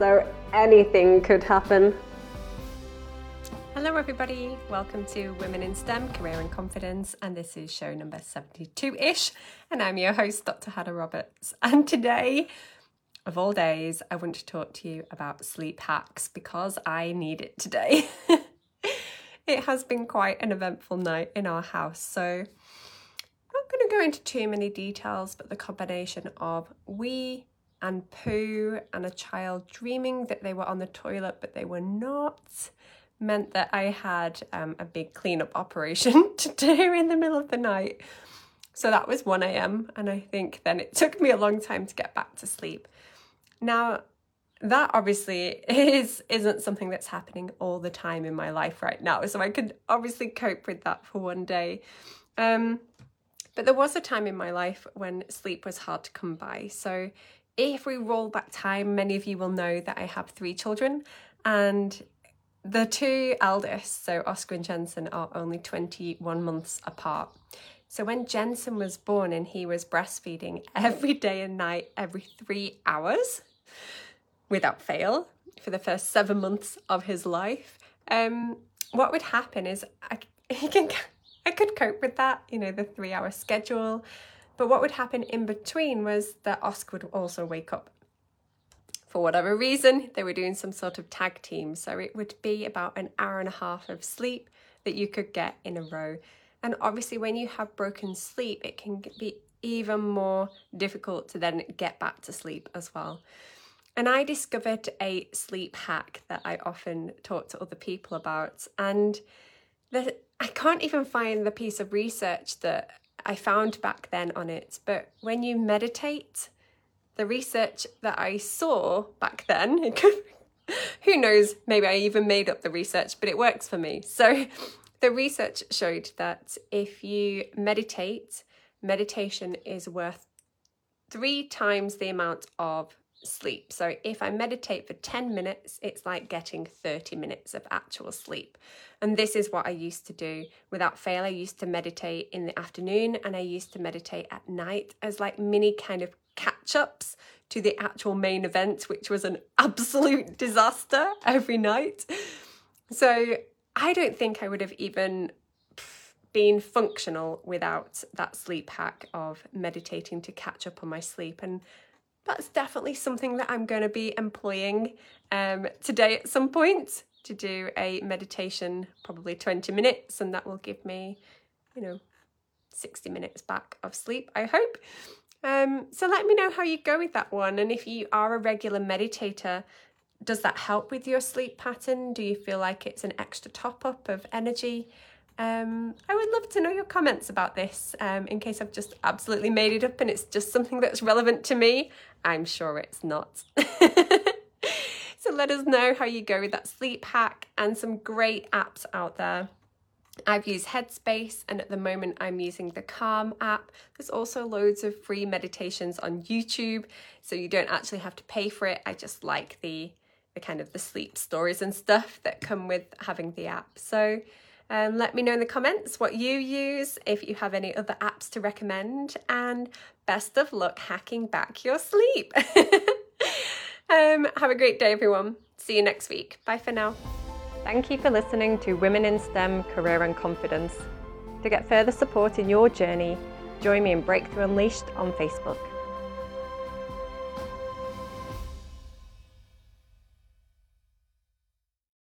so anything could happen. Hello, everybody. Welcome to Women in STEM Career and Confidence, and this is show number 72 ish. And I'm your host, Dr. Hannah Roberts. And today, of all days, I want to talk to you about sleep hacks because I need it today. it has been quite an eventful night in our house, so I'm not going to go into too many details, but the combination of wee and poo and a child dreaming that they were on the toilet but they were not meant that I had um, a big cleanup operation to do in the middle of the night. So that was 1 a.m. and I think then it took me a long time to get back to sleep. Now, that obviously is isn't something that's happening all the time in my life right now. So I could obviously cope with that for one day. Um, but there was a time in my life when sleep was hard to come by. So if we roll back time, many of you will know that I have three children, and the two eldest, so Oscar and Jensen, are only 21 months apart. So when Jensen was born and he was breastfeeding every day and night, every three hours, without fail, for the first seven months of his life, um, what would happen is I, he can, I could cope with that, you know, the three hour schedule. But what would happen in between was that Oscar would also wake up. For whatever reason, they were doing some sort of tag team. So it would be about an hour and a half of sleep that you could get in a row. And obviously, when you have broken sleep, it can be even more difficult to then get back to sleep as well. And I discovered a sleep hack that I often talk to other people about. And the, I can't even find the piece of research that I found back then on it. But when you meditate, the research that I saw back then, who knows, maybe I even made up the research, but it works for me. So the research showed that if you meditate, meditation is worth three times the amount of sleep. So if I meditate for 10 minutes, it's like getting 30 minutes of actual sleep. And this is what I used to do without fail. I used to meditate in the afternoon and I used to meditate at night as like mini kind of catch ups to the actual main event, which was an absolute disaster every night. So I don't think I would have even been functional without that sleep hack of meditating to catch up on my sleep. And that's definitely something that I'm going to be employing um, today at some point to do a meditation, probably 20 minutes, and that will give me, you know, 60 minutes back of sleep, I hope. Um, so let me know how you go with that one. And if you are a regular meditator, does that help with your sleep pattern? Do you feel like it's an extra top up of energy? Um, I would love to know your comments about this um, in case I've just absolutely made it up and it's just something that's relevant to me. I'm sure it's not. so let us know how you go with that sleep hack and some great apps out there. I've used Headspace and at the moment I'm using the Calm app. There's also loads of free meditations on YouTube, so you don't actually have to pay for it. I just like the the kind of the sleep stories and stuff that come with having the app. So um, let me know in the comments what you use, if you have any other apps to recommend, and best of luck hacking back your sleep. um, have a great day, everyone. See you next week. Bye for now. Thank you for listening to Women in STEM Career and Confidence. To get further support in your journey, join me in Breakthrough Unleashed on Facebook.